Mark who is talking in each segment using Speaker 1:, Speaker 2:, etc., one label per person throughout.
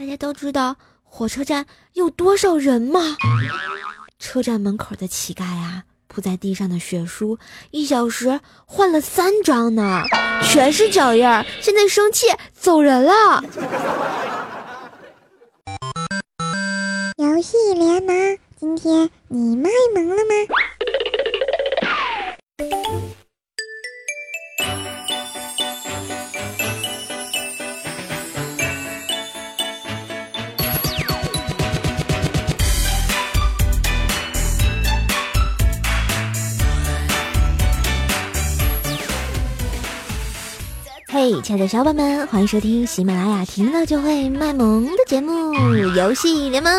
Speaker 1: 大家都知道火车站有多少人吗？车站门口的乞丐啊，铺在地上的血书，一小时换了三张呢，全是脚印儿。现在生气走人了。
Speaker 2: 游戏联盟，今天你卖萌了吗？
Speaker 1: 亲爱的小伙伴们，欢迎收听喜马拉雅听了就会卖萌的节目《游戏联盟》。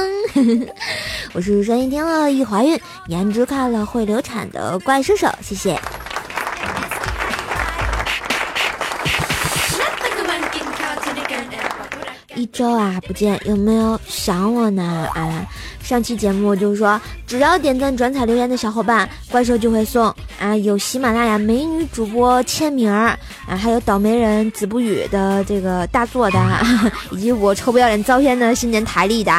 Speaker 1: 我是声音听了易怀孕，颜值看了会流产的怪兽手，谢谢。一周啊不见，有没有想我呢？阿啊，上期节目就是说，只要点赞、转采、留言的小伙伴，怪兽就会送啊，有喜马拉雅美女主播签名儿啊，还有倒霉人子不语的这个大作的，以及我臭不要脸遭天的新年台历的。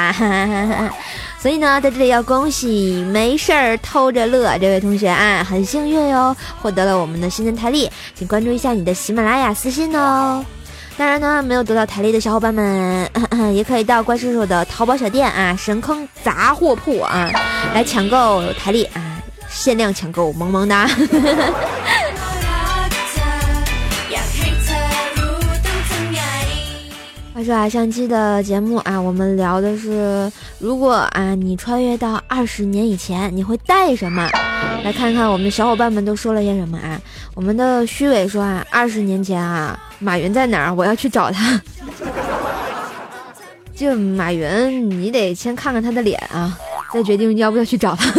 Speaker 1: 所以呢，在这里要恭喜没事儿偷着乐这位同学啊，很幸运哟，获得了我们的新年台历，请关注一下你的喜马拉雅私信哦。当然呢，没有得到台历的小伙伴们，也可以到怪兽手的淘宝小店啊，神坑杂货铺啊，来抢购台历啊，限量抢购，萌萌哒。话说啊，上期的节目啊，我们聊的是，如果啊你穿越到二十年以前，你会带什么？来看看我们的小伙伴们都说了些什么啊？我们的虚伪说啊，二十年前啊，马云在哪儿？我要去找他。就马云，你得先看看他的脸啊，再决定要不要去找他。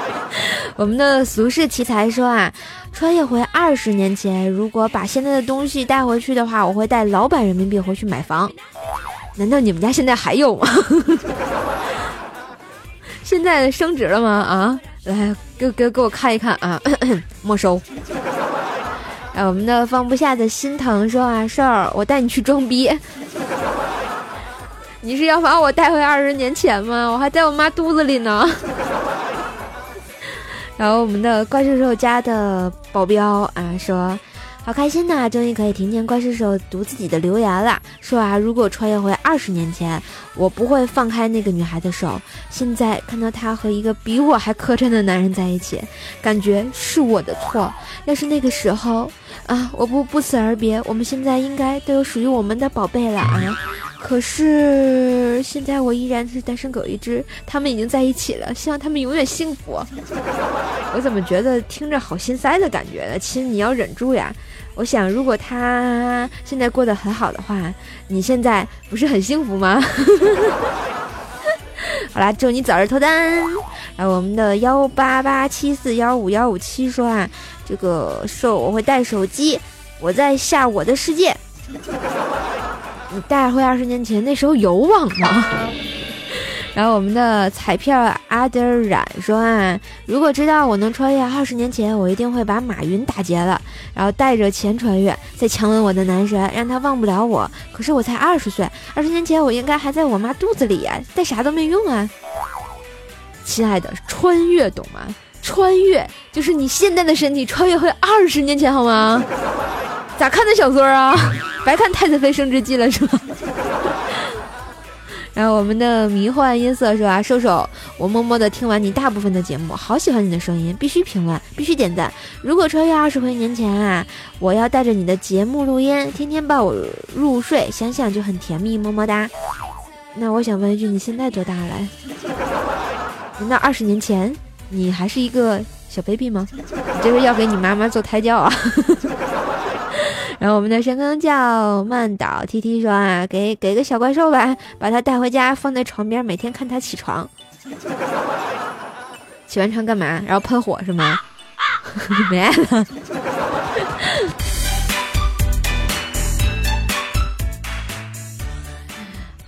Speaker 1: 我们的俗世奇才说啊，穿越回二十年前，如果把现在的东西带回去的话，我会带老板人民币回去买房。难道你们家现在还有吗？现在升值了吗？啊，来给给给我看一看啊，没收。哎，我们的放不下的心疼说啊，事儿，我带你去装逼。你是要把我带回二十年前吗？我还在我妈肚子里呢。然后我们的怪兽兽家的保镖啊说，好开心呐，终于可以听见怪兽兽读自己的留言了。说啊，如果穿越回二十年前，我不会放开那个女孩的手。现在看到她和一个比我还磕碜的男人在一起，感觉是我的错。要是那个时候啊，我不不辞而别，我们现在应该都有属于我们的宝贝了啊。可是现在我依然是单身狗一只，他们已经在一起了，希望他们永远幸福。我怎么觉得听着好心塞的感觉呢？亲，你要忍住呀！我想，如果他现在过得很好的话，你现在不是很幸福吗？好啦，祝你早日脱单。然后我们的幺八八七四幺五幺五七说啊，这个手我会带手机，我在下我的世界。你带回二十年前，那时候有网吗？然后我们的彩票阿德染说啊，如果知道我能穿越二十年前，我一定会把马云打劫了，然后带着钱穿越，再强吻我的男神，让他忘不了我。可是我才二十岁，二十年前我应该还在我妈肚子里呀，带啥都没用啊。亲爱的，穿越懂吗？穿越就是你现在的身体穿越回二十年前，好吗？咋看的小说啊？白看《太子妃升职记》了是吧？然后我们的迷幻音色是吧？瘦瘦，我默默的听完你大部分的节目，好喜欢你的声音，必须评论，必须点赞。如果穿越二十回年前啊，我要带着你的节目录音，天天抱我入睡，想想就很甜蜜，么么哒。那我想问一句，你现在多大了？难道二十年前你还是一个小 baby 吗？你这是要给你妈妈做胎教啊？然后我们的神坑叫曼岛 T T 说啊，给给个小怪兽吧，把它带回家放在床边，每天看它起床。起完床干嘛？然后喷火是吗？没爱了。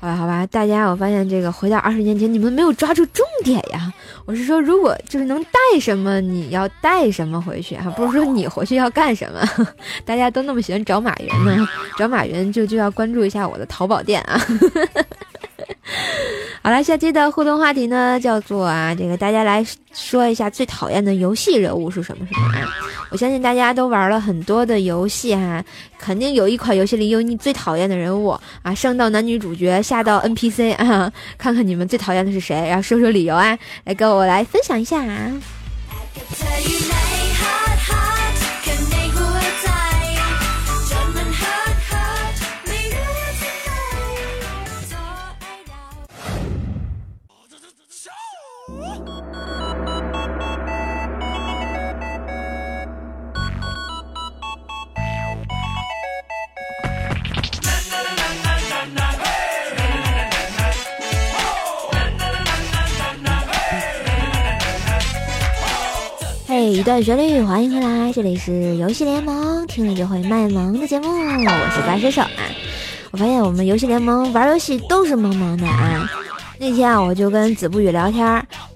Speaker 1: 好吧，好吧，大家，我发现这个回到二十年前，你们没有抓住重点呀。我是说，如果就是能带什么，你要带什么回去啊？不是说你回去要干什么？大家都那么喜欢找马云呢，找马云就就要关注一下我的淘宝店啊。好了，下期的互动话题呢，叫做啊，这个大家来说一下最讨厌的游戏人物是什么什么啊？我相信大家都玩了很多的游戏哈，肯定有一款游戏里有你最讨厌的人物啊，上到男女主角，下到 NPC 啊，看看你们最讨厌的是谁，然后说说理由啊，来跟我来分享一下啊。一段旋律，欢迎回来，这里是游戏联盟，听了就会卖萌的节目，我是白水手啊。我发现我们游戏联盟玩游戏都是萌萌的啊。那天啊，我就跟子不语聊天，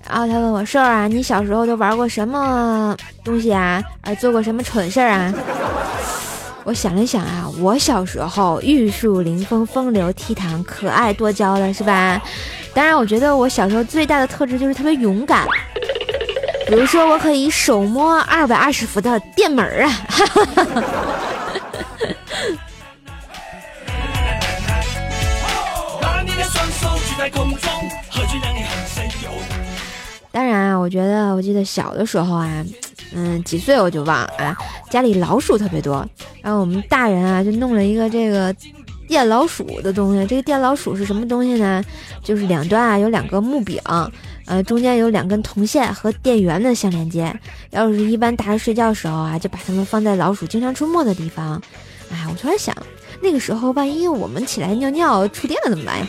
Speaker 1: 然后他问我兽儿啊，你小时候都玩过什么东西啊？啊，做过什么蠢事儿啊？我想了想啊，我小时候玉树临风、风流倜傥、可爱多娇的，是吧？当然，我觉得我小时候最大的特质就是特别勇敢。比如说，我可以手摸二百二十伏的电门儿啊！当然啊，我觉得，我记得小的时候啊，嗯，几岁我就忘啊，家里老鼠特别多，然后我们大人啊就弄了一个这个电老鼠的东西。这个电老鼠是什么东西呢？就是两端啊有两个木柄。呃，中间有两根铜线和电源的相连接。要是一般大人睡觉的时候啊，就把它们放在老鼠经常出没的地方。哎，我突然想，那个时候万一我们起来尿尿触电了怎么办呀？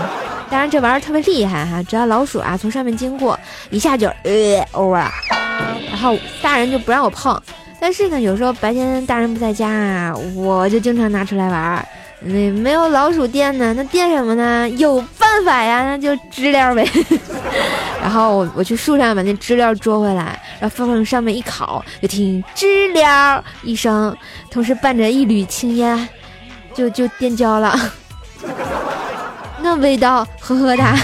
Speaker 1: 当然，这玩意儿特别厉害哈，只要老鼠啊从上面经过，一下就呃哦啊，然后大人就不让我碰。但是呢，有时候白天大人不在家啊，我就经常拿出来玩。那没有老鼠电呢，那电什么呢？有办法呀，那就知了呗。然后我我去树上把那知了捉回来，然后放往上面一烤，就听知了一声，同时伴着一缕青烟，就就电焦了。那味道呵呵哒。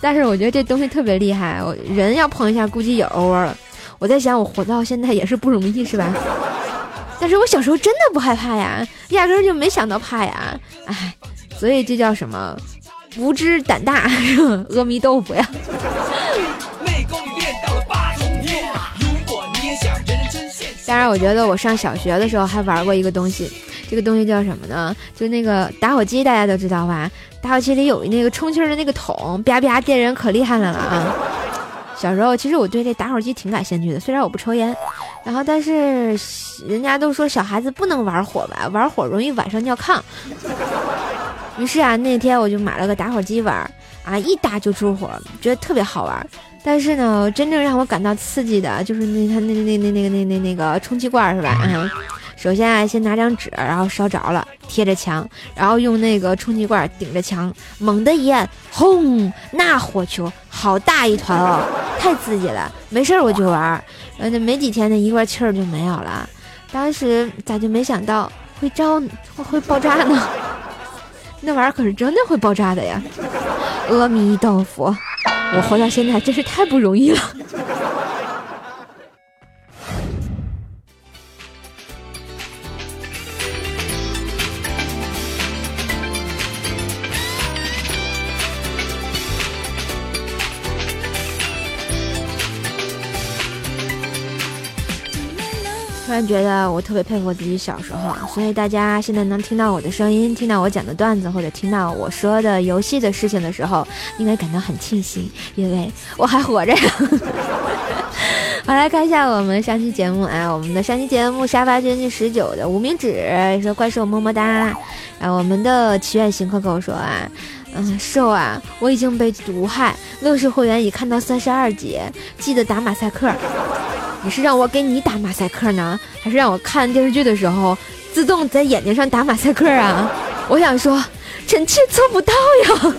Speaker 1: 但是我觉得这东西特别厉害，我人要碰一下估计也 over 了。我在想，我活到现在也是不容易，是吧？但是我小时候真的不害怕呀，压根就没想到怕呀，哎，所以这叫什么？无知胆大，阿弥豆腐呀。当然，我觉得我上小学的时候还玩过一个东西，这个东西叫什么呢？就那个打火机，大家都知道吧？打火机里有那个充气的那个桶，啪啪电人可厉害了了啊！小时候其实我对这打火机挺感兴趣的，虽然我不抽烟。然后，但是人家都说小孩子不能玩火吧，玩火容易晚上尿炕。于是啊，那天我就买了个打火机玩，啊，一打就出火，觉得特别好玩。但是呢，真正让我感到刺激的就是那他那那那那个那那那个充气罐是吧？啊，首先啊，先拿张纸，然后烧着了，贴着墙，然后用那个充气罐顶着墙，猛地一按，轰，那火球好大一团哦，太刺激了。没事我就玩。呃，那没几天，那一罐气儿就没有了。当时咋就没想到会着会会爆炸呢？那玩意儿可是真的会爆炸的呀！阿弥陀佛，我活到现在真是太不容易了。觉得我特别佩服自己小时候，所以大家现在能听到我的声音，听到我讲的段子，或者听到我说的游戏的事情的时候，应该感到很庆幸，因为我还活着呀。好，来看一下我们上期节目啊，我们的上期节目沙发君第十九的无名指说怪兽么么哒，然后我们的祈愿行客跟我说啊，嗯，兽啊，我已经被毒害，乐视会员已看到三十二集，记得打马赛克。你是让我给你打马赛克呢，还是让我看电视剧的时候自动在眼睛上打马赛克啊？我想说，臣妾做不到呀。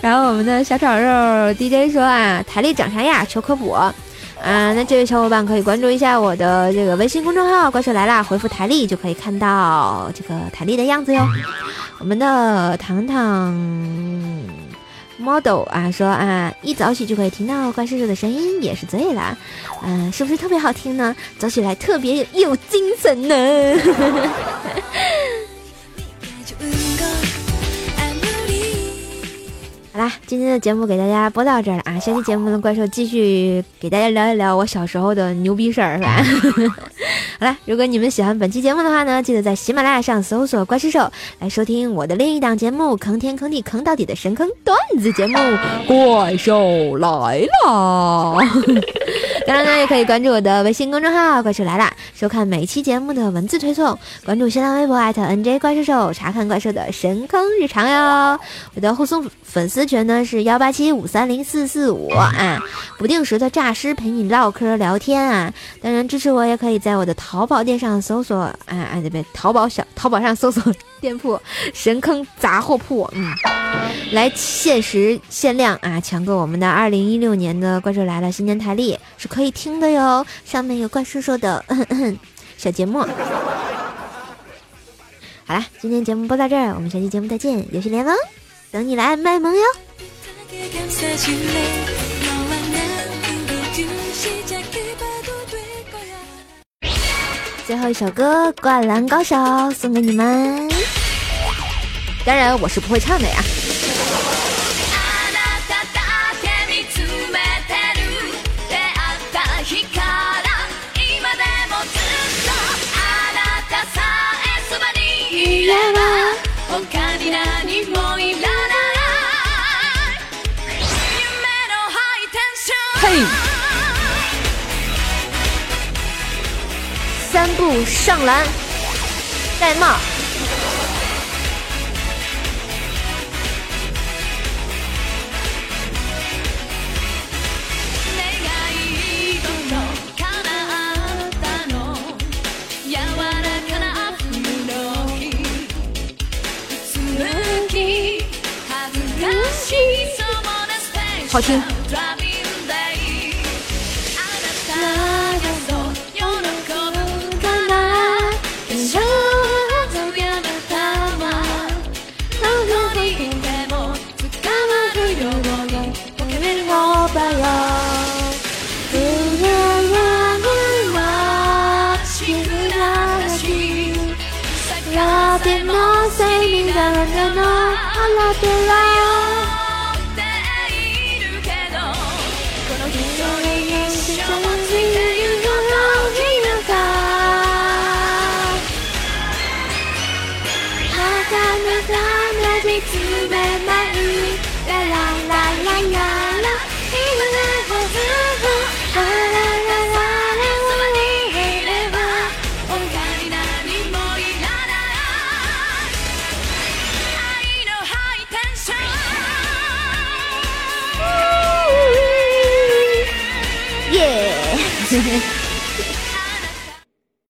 Speaker 1: 然后我们的小炒肉 DJ 说啊，台历长啥样？求科普。啊，那这位小伙伴可以关注一下我的这个微信公众号“怪兽来啦”，回复台历就可以看到这个台历的样子哟。我们的糖糖 model 啊说啊，一早起就可以听到怪叔叔的声音，也是醉了。嗯，是不是特别好听呢？早起来特别有精神呢。好啦，今天的节目给大家播到这儿了啊！下期节目呢怪兽继续给大家聊一聊我小时候的牛逼事儿，是吧？好啦，如果你们喜欢本期节目的话呢，记得在喜马拉雅上搜索“怪兽兽”来收听我的另一档节目《坑天坑地坑到底的神坑段子节目》，怪兽来了。当然呢，也可以关注我的微信公众号“怪兽来啦”，收看每期节目的文字推送。关注新浪微博 @nj 怪兽兽，查看怪兽的神坑日常哟。我的互送粉丝群呢是幺八七五三零四四五啊，不定时的诈尸陪你唠嗑聊天啊。当然支持我也可以在我的淘宝店上搜索，哎哎对不对？淘宝小淘宝上搜索店铺“神坑杂货铺”，嗯，来限时限量啊，抢购我们的二零一六年的怪兽来了新年台历是可以听的哟，上面有怪叔叔的 小节目。好啦，今天节目播到这儿，我们下期节目再见，游戏联盟等你来卖萌哟。最后一首歌《灌篮高手》送给你们，当然我是不会唱的呀。嘿，三步上篮，戴帽。好听。ラでは見つめラい。ララララララ。